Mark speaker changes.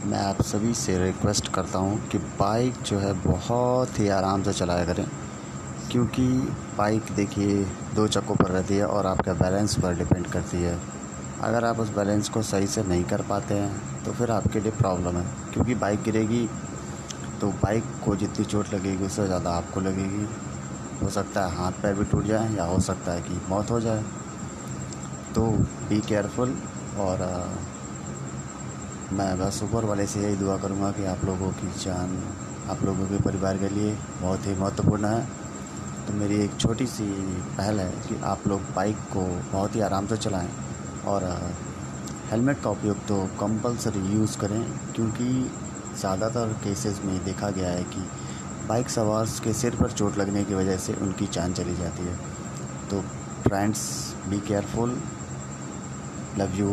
Speaker 1: आप सभी से रिक्वेस्ट करता हूँ कि बाइक जो है बहुत ही आराम से चलाया करें। क्योंकि बाइक देखिए, दो चक्कों पर रहती है और आपके बैलेंस पर डिपेंड करती है। अगर आप उस बैलेंस को सही से नहीं कर पाते हैं तो फिर आपके लिए प्रॉब्लम है। क्योंकि बाइक गिरेगी तो बाइक को जितनी चोट लगेगी, उससे ज़्यादा आपको लगेगी। हो सकता है हाथ पैर भी टूट जाए, या हो सकता है कि मौत हो जाए। तो बी केयरफुल और मैं बस ऊपर वाले से यही दुआ करूँगा कि आप लोगों की जान, आप लोगों के परिवार के लिए बहुत ही महत्वपूर्ण है। तो मेरी एक छोटी सी पहल है कि आप लोग बाइक को बहुत ही आराम से चलाएँ और हेलमेट का उपयोग तो कंपलसरी यूज़ करें, क्योंकि ज़्यादातर केसेस में देखा गया है कि बाइक सवार के सिर पर चोट लगने की वजह से उनकी जान चली जाती है। तो friends be careful love you